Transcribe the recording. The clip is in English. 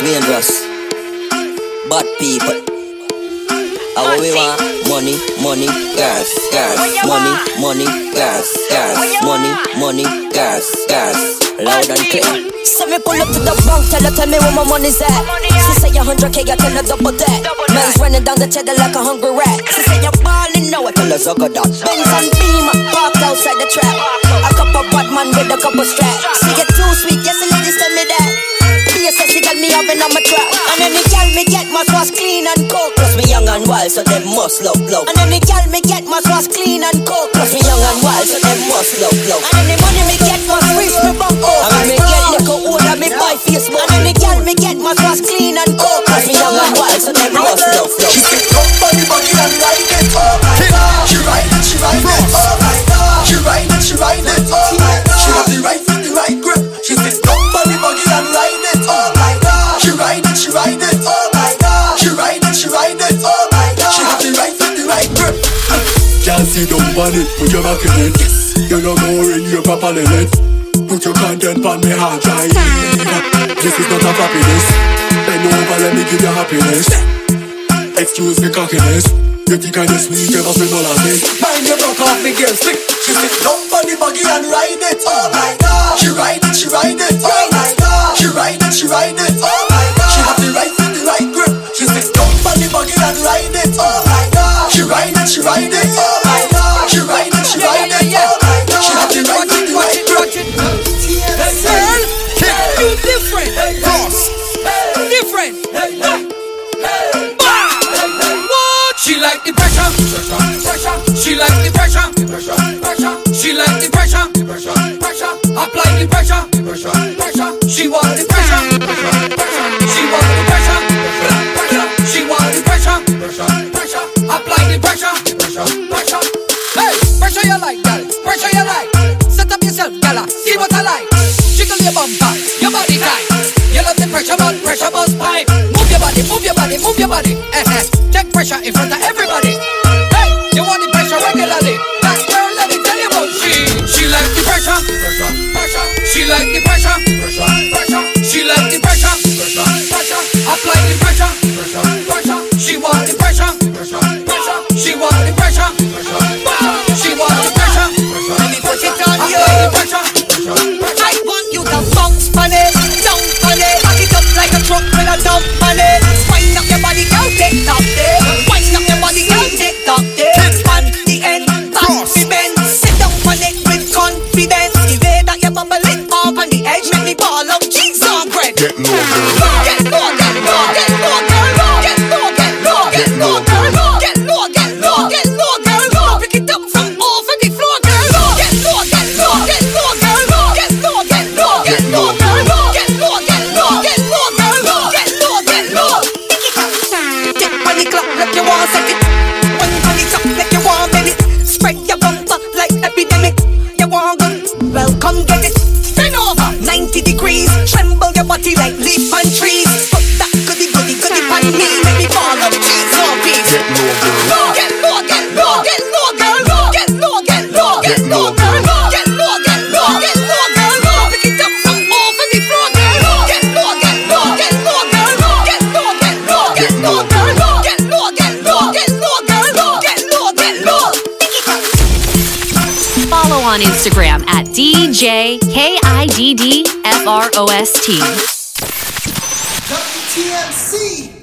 dangerous. Bad people. How we want money, money, girls, girls, money, money, girls, girls, money, money, girls, girls, loud and clear. So me pull up to the bank, tell her, tell me where my money's at. She say a hundred K, I tell her double that. Man's running down the cheddar like a hungry rat. She say you're balling now, I tell her sugar that. Benz and Beamer, parked outside the trap. A couple bad man with a couple straps. Sexy having on my trap. And any girl me get must wash clean and cook. Plus me young and wild, so them must love love. And any girl me get must wash clean and cook. Plus me young and wild, so them must love love. And any money me get must reach me bank up. And when me get little older, me buy Facebook. And any girl me get must wash clean and cook. Plus me young and wild, so them must love love. She pick up body body and ride it, my god. She ride it, she ride it, Sit down on it, put your back in it. You know more in your proper limit. Put your content on me hard drive. This is not a happiness. Bend over, let me give you happiness. Excuse me cockiness. You think I just sweet, ever spend all of me. Mind your broke off me girl stick. She sit down on the like the pressure. She like the pressure. Pressure. Pressure. She like the pressure. Pressure. Pressure. Apply the pressure. Pressure. Pressure. She want the pressure. Pressure. Pressure. She want the pressure. Pressure. She want the pressure. pressure. Apply the pressure. pressure. Hey, pressure you like, girl. Pressure you like. Set up yourself, gala. See what I like. Jiggle your bumper, your body tight. You love the pressure, but pressure bust pipe. Move your body. Eh eh. Take pressure in front of everybody. Like you want set it. One on the top like you want baby. Spread your bumper like epidemic. You want gun? Well, come get it. Bend over 90 degrees. Tremble your body like leaf on Instagram at DJ KIDD FROST. WTMC.